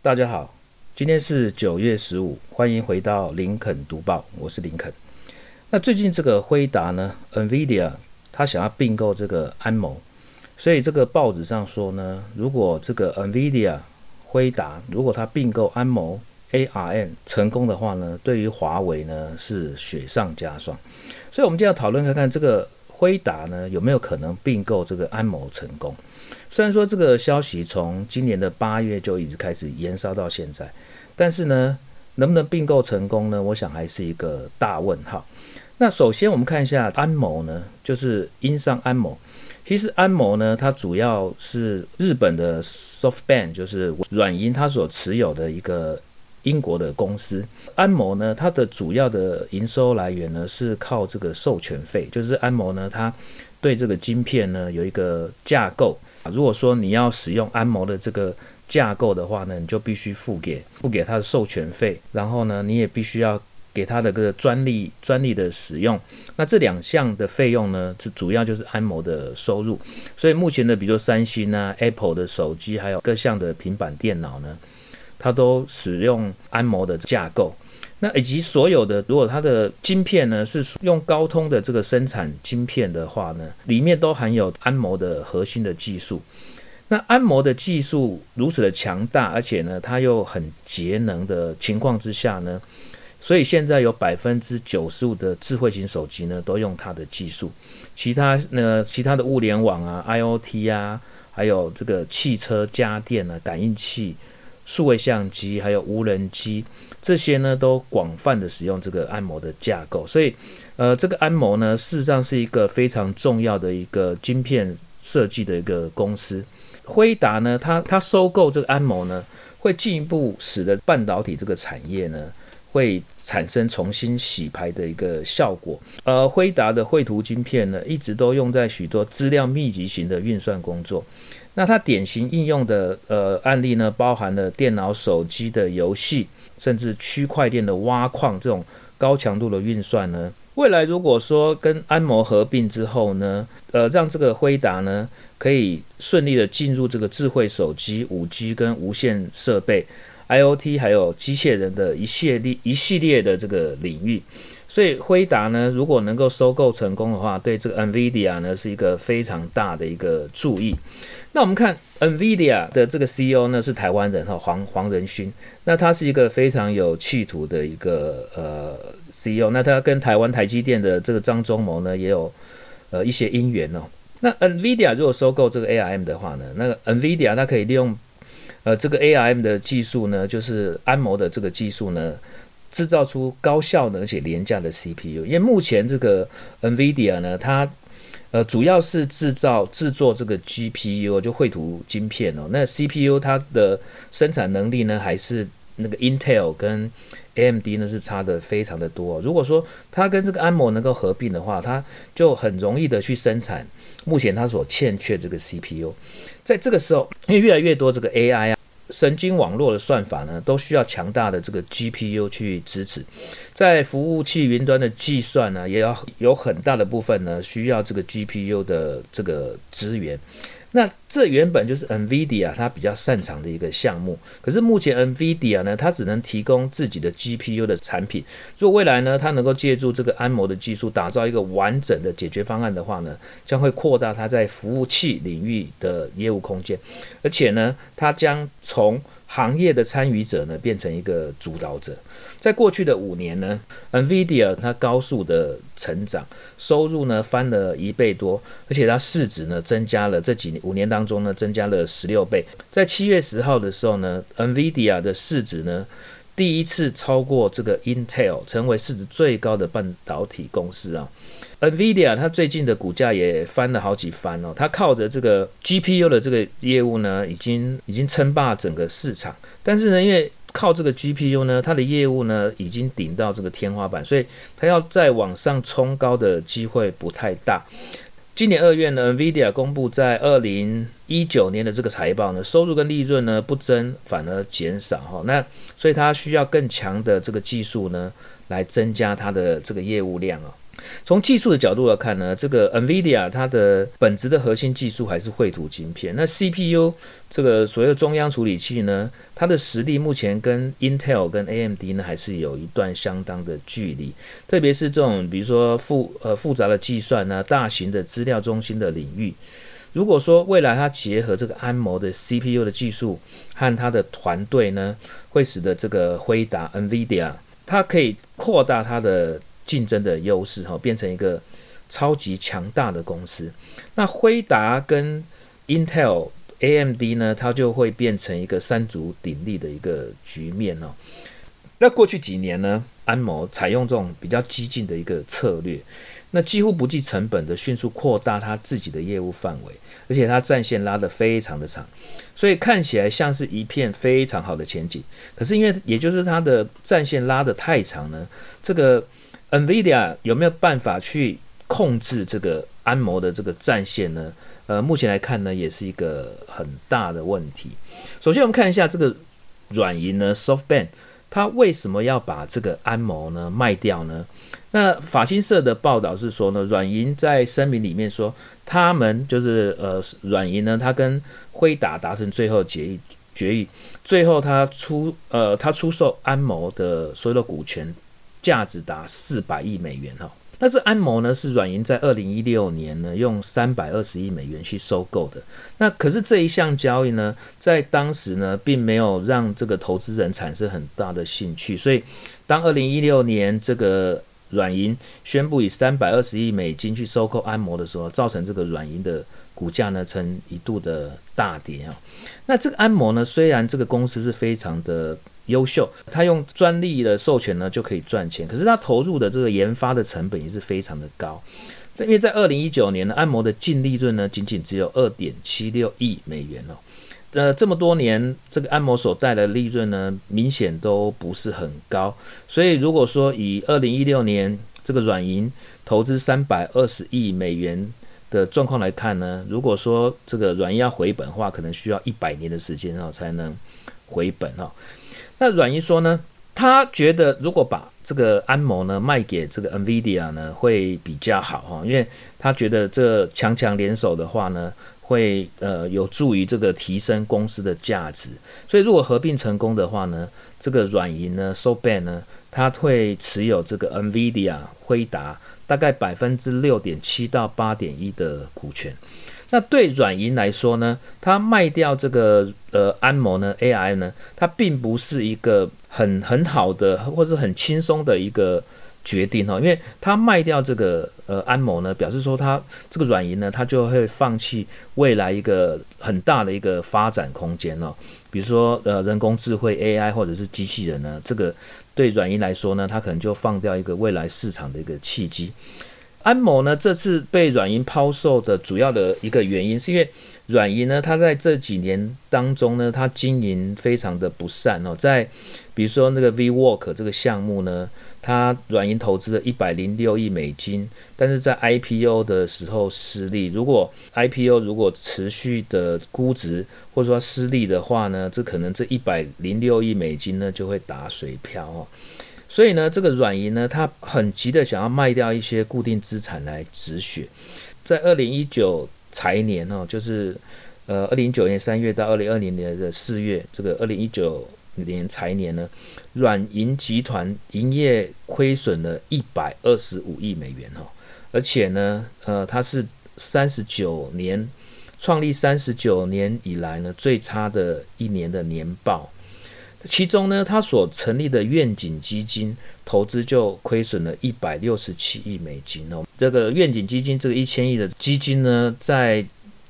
大家好，今天是九月十五，欢迎回到林肯读报，我是林肯。那最近这个辉达呢，NVIDIA，他想要并购这个安谋，所以这个报纸上说呢，如果这个 NVIDIA 辉达如果他并购安谋 ARM 成功的话呢，对于华为呢是雪上加霜。所以，我们就要讨论看看这个辉达呢有没有可能并购这个安谋成功。虽然说这个消息从今年的八月就一直开始延烧到现在，但是呢，能不能并购成功呢？我想还是一个大问号。那首先我们看一下安谋呢，就是英商安谋。其实安谋呢，它主要是日本的 SoftBank，就是软银它所持有的一个英国的公司。安谋呢，它的主要的营收来源呢是靠这个授权费，就是安谋呢，它对这个晶片呢有一个架构。如果说你要使用安谋的这个架构的话呢，你就必须付给付给他的授权费，然后呢，你也必须要给他的这个专利专利的使用。那这两项的费用呢，这主要就是安谋的收入。所以目前的，比如说三星啊、Apple 的手机，还有各项的平板电脑呢，它都使用安谋的架构。那以及所有的，如果它的晶片呢是用高通的这个生产晶片的话呢，里面都含有安谋的核心的技术。那安谋的技术如此的强大，而且呢，它又很节能的情况之下呢，所以现在有百分之九十五的智慧型手机呢都用它的技术。其他呢，其他的物联网啊、IoT 啊，还有这个汽车、家电啊、感应器。数位相机还有无人机，这些呢都广泛的使用这个安谋的架构，所以，呃，这个安谋呢事实上是一个非常重要的一个晶片设计的一个公司。辉达呢，它它收购这个安谋呢，会进一步使得半导体这个产业呢会产生重新洗牌的一个效果。呃，辉达的绘图晶片呢，一直都用在许多资料密集型的运算工作。那它典型应用的呃案例呢，包含了电脑、手机的游戏，甚至区块链的挖矿这种高强度的运算呢。未来如果说跟安谋合并之后呢，呃，让这个辉达呢可以顺利的进入这个智慧手机、五 G 跟无线设备、IoT 还有机械人的一系列一系列的这个领域。所以辉达呢，如果能够收购成功的话，对这个 NVIDIA 呢是一个非常大的一个注意。那我们看 NVIDIA 的这个 CEO 呢是台湾人哈黄黄仁勋，那他是一个非常有企图的一个呃 CEO，那他跟台湾台积电的这个张忠谋呢也有呃一些姻缘哦。那 NVIDIA 如果收购这个 ARM 的话呢，那个 NVIDIA 它可以利用呃这个 ARM 的技术呢，就是安谋的这个技术呢，制造出高效能而且廉价的 CPU，因为目前这个 NVIDIA 呢它呃，主要是制造制作这个 GPU 就绘图晶片哦。那 CPU 它的生产能力呢，还是那个 Intel 跟 AMD 呢是差的非常的多。如果说它跟这个安谋能够合并的话，它就很容易的去生产目前它所欠缺这个 CPU。在这个时候，因为越来越多这个 AI 啊。神经网络的算法呢，都需要强大的这个 GPU 去支持，在服务器云端的计算呢，也要有很大的部分呢，需要这个 GPU 的这个资源。那这原本就是 NVIDIA 它比较擅长的一个项目，可是目前 NVIDIA 呢，它只能提供自己的 GPU 的产品。如果未来呢，它能够借助这个安谋的技术，打造一个完整的解决方案的话呢，将会扩大它在服务器领域的业务空间，而且呢，它将从行业的参与者呢，变成一个主导者。在过去的五年呢，NVIDIA 它高速的成长，收入呢翻了一倍多，而且它市值呢增加了这几年五年当当中呢增加了十六倍。在七月十号的时候呢，NVIDIA 的市值呢第一次超过这个 Intel，成为市值最高的半导体公司啊。NVIDIA 它最近的股价也翻了好几番哦，它靠着这个 GPU 的这个业务呢，已经已经称霸整个市场。但是呢，因为靠这个 GPU 呢，它的业务呢已经顶到这个天花板，所以它要再往上冲高的机会不太大。今年二月呢，NVIDIA 公布在二零一九年的这个财报呢，收入跟利润呢不增反而减少哈，那所以它需要更强的这个技术呢来增加它的这个业务量啊。从技术的角度来看呢，这个 NVIDIA 它的本质的核心技术还是绘图晶片。那 CPU 这个所谓的中央处理器呢，它的实力目前跟 Intel 跟 AMD 呢还是有一段相当的距离。特别是这种比如说复呃复杂的计算呢，大型的资料中心的领域，如果说未来它结合这个安谋的 CPU 的技术和它的团队呢，会使得这个辉达 NVIDIA 它可以扩大它的竞争的优势哈，变成一个超级强大的公司。那辉达跟 Intel、AMD 呢，它就会变成一个三足鼎立的一个局面哦。那过去几年呢，安谋采用这种比较激进的一个策略，那几乎不计成本的迅速扩大它自己的业务范围，而且它战线拉得非常的长，所以看起来像是一片非常好的前景。可是因为也就是它的战线拉得太长呢，这个。NVIDIA 有没有办法去控制这个安谋的这个战线呢？呃，目前来看呢，也是一个很大的问题。首先，我们看一下这个软银呢，SoftBank，它为什么要把这个安谋呢卖掉呢？那法新社的报道是说呢，软银在声明里面说，他们就是呃，软银呢，他跟辉达达成最后决议，决议，最后他出呃，他出售安谋的所有的股权。价值达四百亿美元哈，那这安谋呢是软银在二零一六年呢用三百二十亿美元去收购的。那可是这一项交易呢，在当时呢并没有让这个投资人产生很大的兴趣。所以当二零一六年这个软银宣布以三百二十亿美金去收购安谋的时候，造成这个软银的股价呢曾一度的大跌啊。那这个安谋呢，虽然这个公司是非常的。优秀，他用专利的授权呢就可以赚钱，可是他投入的这个研发的成本也是非常的高。因为在二零一九年呢，按摩的净利润呢仅仅只有二点七六亿美元哦。呃，这么多年这个按摩所带来的利润呢，明显都不是很高。所以如果说以二零一六年这个软银投资三百二十亿美元的状况来看呢，如果说这个软银要回本的话，可能需要一百年的时间哦才能回本哦。那软银说呢，他觉得如果把这个安谋呢卖给这个 NVIDIA 呢会比较好哈，因为他觉得这强强联手的话呢，会呃有助于这个提升公司的价值。所以如果合并成功的话呢，这个软银呢，SoBan 呢，他会持有这个 NVIDIA 辉达大概百分之六点七到八点一的股权。那对软银来说呢，它卖掉这个呃安谋呢 AI 呢，它并不是一个很很好的或者很轻松的一个决定哈，因为它卖掉这个呃安谋呢，表示说它这个软银呢，它就会放弃未来一个很大的一个发展空间哦，比如说呃人工智慧 AI 或者是机器人呢，这个对软银来说呢，它可能就放掉一个未来市场的一个契机。安某呢，这次被软银抛售的主要的一个原因，是因为软银呢，它在这几年当中呢，它经营非常的不善哦。在比如说那个 VWork 这个项目呢，它软银投资了一百零六亿美金，但是在 IPO 的时候失利。如果 IPO 如果持续的估值或者说失利的话呢，这可能这一百零六亿美金呢就会打水漂哦。所以呢，这个软银呢，它很急的想要卖掉一些固定资产来止血。在二零一九财年哦，就是呃二零一九年三月到二零二零年的四月，这个二零一九年财年呢，软银集团营业亏损了一百二十五亿美元哦，而且呢，呃，它是三十九年创立三十九年以来呢最差的一年的年报。其中呢，他所成立的愿景基金投资就亏损了一百六十七亿美金哦。这个愿景基金这个一千亿的基金呢，在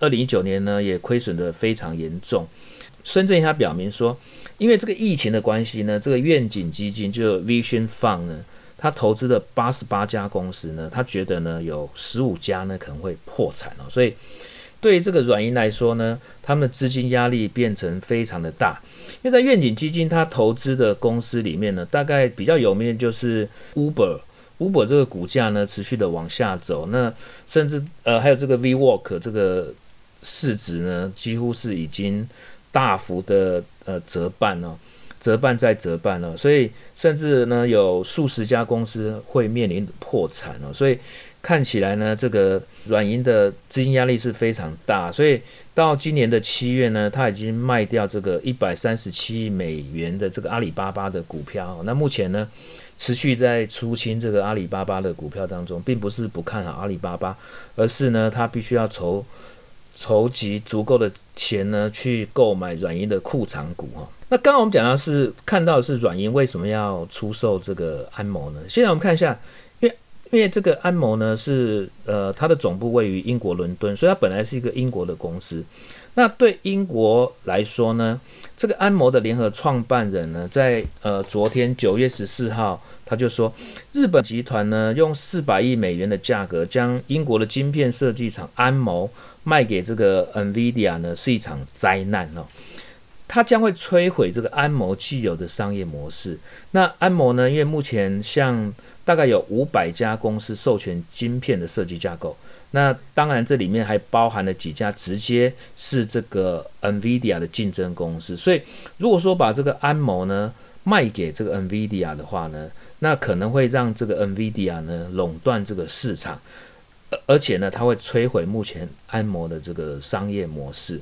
二零一九年呢也亏损得非常严重。孙正义他表明说，因为这个疫情的关系呢，这个愿景基金就 Vision Fund 呢，他投资的八十八家公司呢，他觉得呢有十五家呢可能会破产哦，所以。对于这个软银来说呢，他们的资金压力变成非常的大，因为在愿景基金它投资的公司里面呢，大概比较有名的就是 Uber，Uber 这个股价呢持续的往下走，那甚至呃还有这个 WeWork 这个市值呢几乎是已经大幅的呃折半了。折半再折半了，所以甚至呢有数十家公司会面临破产了，所以看起来呢这个软银的资金压力是非常大，所以到今年的七月呢，他已经卖掉这个一百三十七亿美元的这个阿里巴巴的股票，那目前呢持续在出清这个阿里巴巴的股票当中，并不是不看好阿里巴巴，而是呢他必须要筹。筹集足够的钱呢，去购买软银的库藏股哈。那刚刚我们讲到是看到是软银为什么要出售这个安谋呢？现在我们看一下，因为这个安谋呢是呃它的总部位于英国伦敦，所以它本来是一个英国的公司。那对英国来说呢，这个安谋的联合创办人呢，在呃昨天九月十四号，他就说，日本集团呢用四百亿美元的价格将英国的晶片设计厂安谋卖给这个 NVIDIA 呢，是一场灾难哦。它将会摧毁这个安谋既有的商业模式。那安谋呢，因为目前像大概有五百家公司授权晶片的设计架构。那当然，这里面还包含了几家直接是这个 NVIDIA 的竞争公司。所以，如果说把这个安谋呢卖给这个 NVIDIA 的话呢，那可能会让这个 NVIDIA 呢垄断这个市场，而且呢，它会摧毁目前安谋的这个商业模式。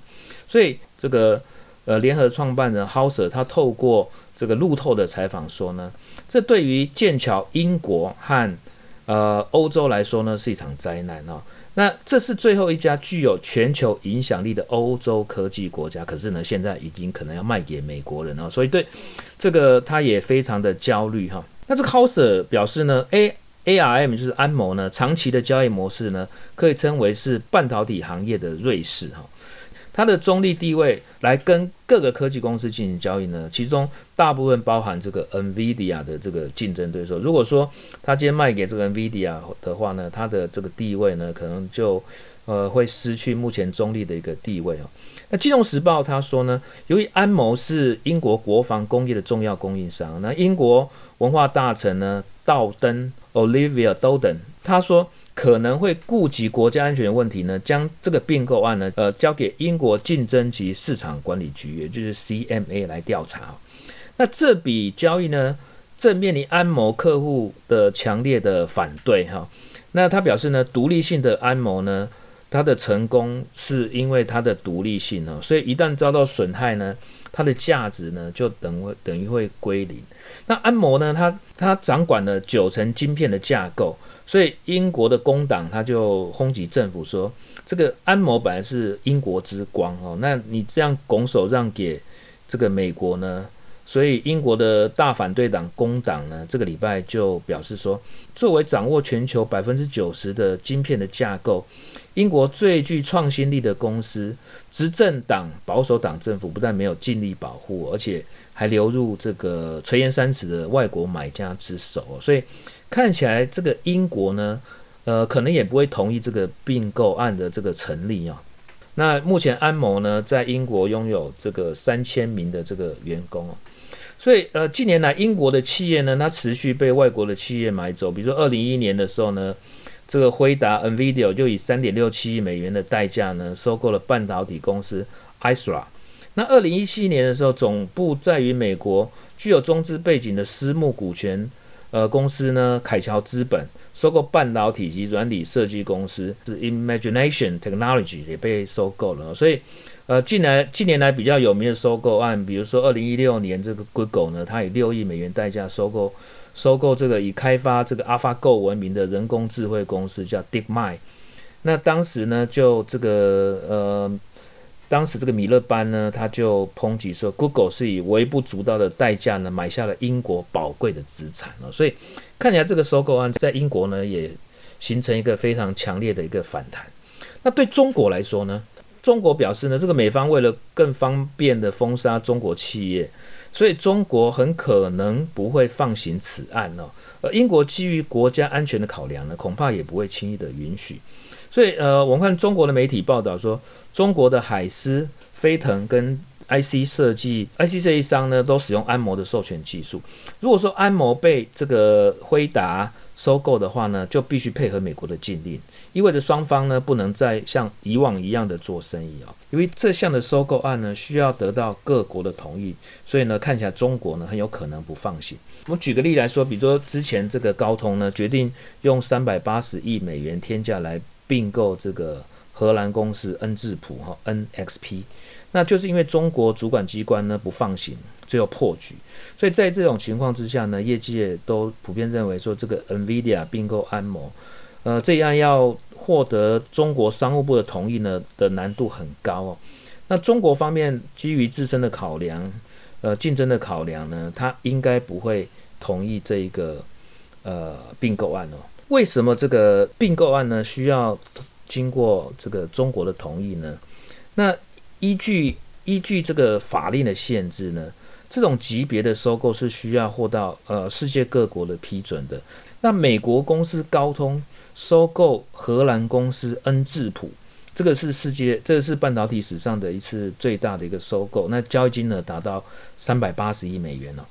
所以，这个呃联合创办人 Hauser 他透过这个路透的采访说呢，这对于剑桥、英国和呃欧洲来说呢是一场灾难啊。那这是最后一家具有全球影响力的欧洲科技国家，可是呢，现在已经可能要卖给美国人了，所以对这个他也非常的焦虑哈。那这个 Hauser 表示呢，A ARM 就是安谋呢，长期的交易模式呢，可以称为是半导体行业的瑞士哈。它的中立地位来跟各个科技公司进行交易呢，其中大部分包含这个 NVIDIA 的这个竞争对手。如果说他今天卖给这个 NVIDIA 的话呢，它的这个地位呢，可能就呃会失去目前中立的一个地位哦。那《金融时报》他说呢，由于安谋是英国国防工业的重要供应商，那英国文化大臣呢，道登 Olivia Doden 他说。可能会顾及国家安全问题呢，将这个并购案呢，呃，交给英国竞争及市场管理局，也就是 CMA 来调查。那这笔交易呢，正面临安谋客户的强烈的反对哈。那他表示呢，独立性的安谋呢，它的成功是因为它的独立性哦，所以一旦遭到损害呢，它的价值呢就等会等于会归零。那安摩呢，它它掌管了九成晶片的架构。所以英国的工党他就轰击政府说，这个安摩本来是英国之光哦，那你这样拱手让给这个美国呢？所以英国的大反对党工党呢，这个礼拜就表示说，作为掌握全球百分之九十的晶片的架构，英国最具创新力的公司，执政党保守党政府不但没有尽力保护，而且还流入这个垂涎三尺的外国买家之手，所以。看起来这个英国呢，呃，可能也不会同意这个并购案的这个成立啊。那目前安谋呢，在英国拥有这个三千名的这个员工啊，所以呃，近年来英国的企业呢，它持续被外国的企业买走。比如说二零一一年的时候呢，这个辉达 NVIDIA 就以三点六七亿美元的代价呢，收购了半导体公司 i s r a。那二零一七年的时候，总部在于美国，具有中资背景的私募股权。呃，公司呢，凯桥资本收购半导体及软体设计公司是 Imagination Technology 也被收购了。所以，呃，近来近年来比较有名的收购案，比如说二零一六年这个 Google 呢，它以六亿美元代价收购收购这个以开发这个 AlphaGo 闻名的人工智慧公司叫 DeepMind。那当时呢，就这个呃。当时这个米勒班呢，他就抨击说，Google 是以微不足道的代价呢买下了英国宝贵的资产了。所以看起来这个收购案在英国呢也形成一个非常强烈的一个反弹。那对中国来说呢，中国表示呢，这个美方为了更方便的封杀中国企业，所以中国很可能不会放行此案哦。而英国基于国家安全的考量呢，恐怕也不会轻易的允许。所以，呃，我们看中国的媒体报道说，中国的海思、飞腾跟 IC 设计，IC 设计商呢都使用安谋的授权技术。如果说安谋被这个辉达收购的话呢，就必须配合美国的禁令，意味着双方呢不能再像以往一样的做生意啊。因为这项的收购案呢需要得到各国的同意，所以呢看起来中国呢很有可能不放行。我们举个例来说，比如说之前这个高通呢决定用三百八十亿美元天价来并购这个荷兰公司恩智浦哈 NXP。那就是因为中国主管机关呢不放行，最后破局。所以在这种情况之下呢，业界都普遍认为说，这个 NVIDIA 并购安谋，呃，这样要获得中国商务部的同意呢的难度很高哦。那中国方面基于自身的考量，呃，竞争的考量呢，他应该不会同意这一个呃并购案哦。为什么这个并购案呢需要经过这个中国的同意呢？那依据依据这个法令的限制呢，这种级别的收购是需要获到呃世界各国的批准的。那美国公司高通收购荷兰公司恩智浦，这个是世界这个是半导体史上的一次最大的一个收购，那交易金额达到三百八十亿美元了。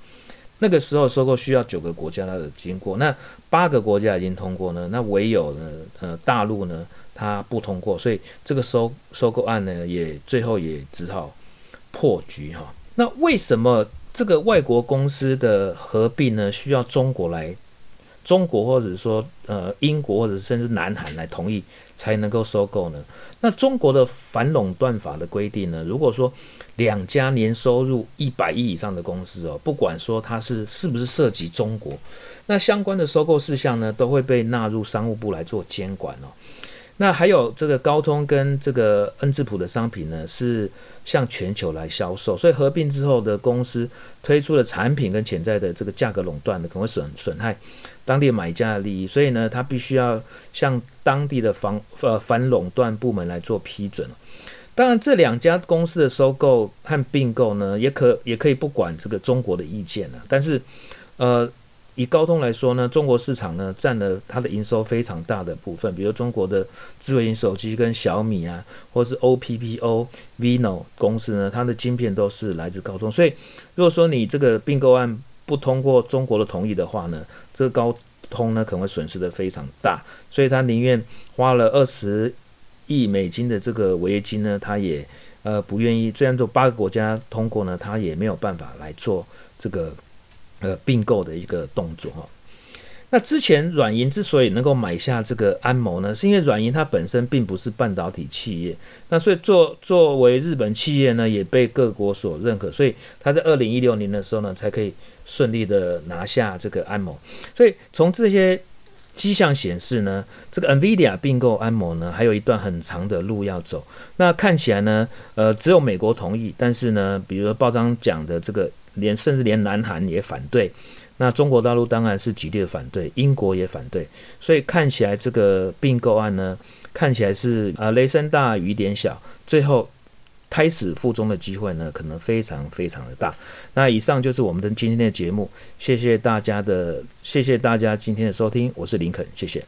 那个时候收购需要九个国家它的经过，那八个国家已经通过呢，那唯有呢呃大陆呢。它不通过，所以这个收收购案呢，也最后也只好破局哈。那为什么这个外国公司的合并呢，需要中国来，中国或者说呃英国或者甚至南韩来同意才能够收购呢？那中国的反垄断法的规定呢，如果说两家年收入一百亿以上的公司哦，不管说它是是不是涉及中国，那相关的收购事项呢，都会被纳入商务部来做监管哦。那还有这个高通跟这个恩智浦的商品呢，是向全球来销售，所以合并之后的公司推出的产品跟潜在的这个价格垄断呢，可能会损损害当地买家的利益，所以呢，他必须要向当地的防呃反垄断部门来做批准。当然，这两家公司的收购和并购呢，也可也可以不管这个中国的意见了，但是呃。以高通来说呢，中国市场呢占了它的营收非常大的部分，比如中国的智慧型手机跟小米啊，或是 OPPO、Vivo 公司呢，它的晶片都是来自高通。所以，如果说你这个并购案不通过中国的同意的话呢，这个高通呢可能会损失的非常大，所以他宁愿花了二十亿美金的这个违约金呢，他也呃不愿意。虽然说八个国家通过呢，他也没有办法来做这个。呃，并购的一个动作哈。那之前软银之所以能够买下这个安谋呢，是因为软银它本身并不是半导体企业，那所以作作为日本企业呢，也被各国所认可，所以它在二零一六年的时候呢，才可以顺利的拿下这个安谋。所以从这些迹象显示呢，这个 NVIDIA 并购安谋呢，还有一段很长的路要走。那看起来呢，呃，只有美国同意，但是呢，比如说报章讲的这个。连甚至连南韩也反对，那中国大陆当然是极力的反对，英国也反对，所以看起来这个并购案呢，看起来是啊雷声大雨点小，最后胎死腹中的机会呢，可能非常非常的大。那以上就是我们的今天的节目，谢谢大家的谢谢大家今天的收听，我是林肯，谢谢。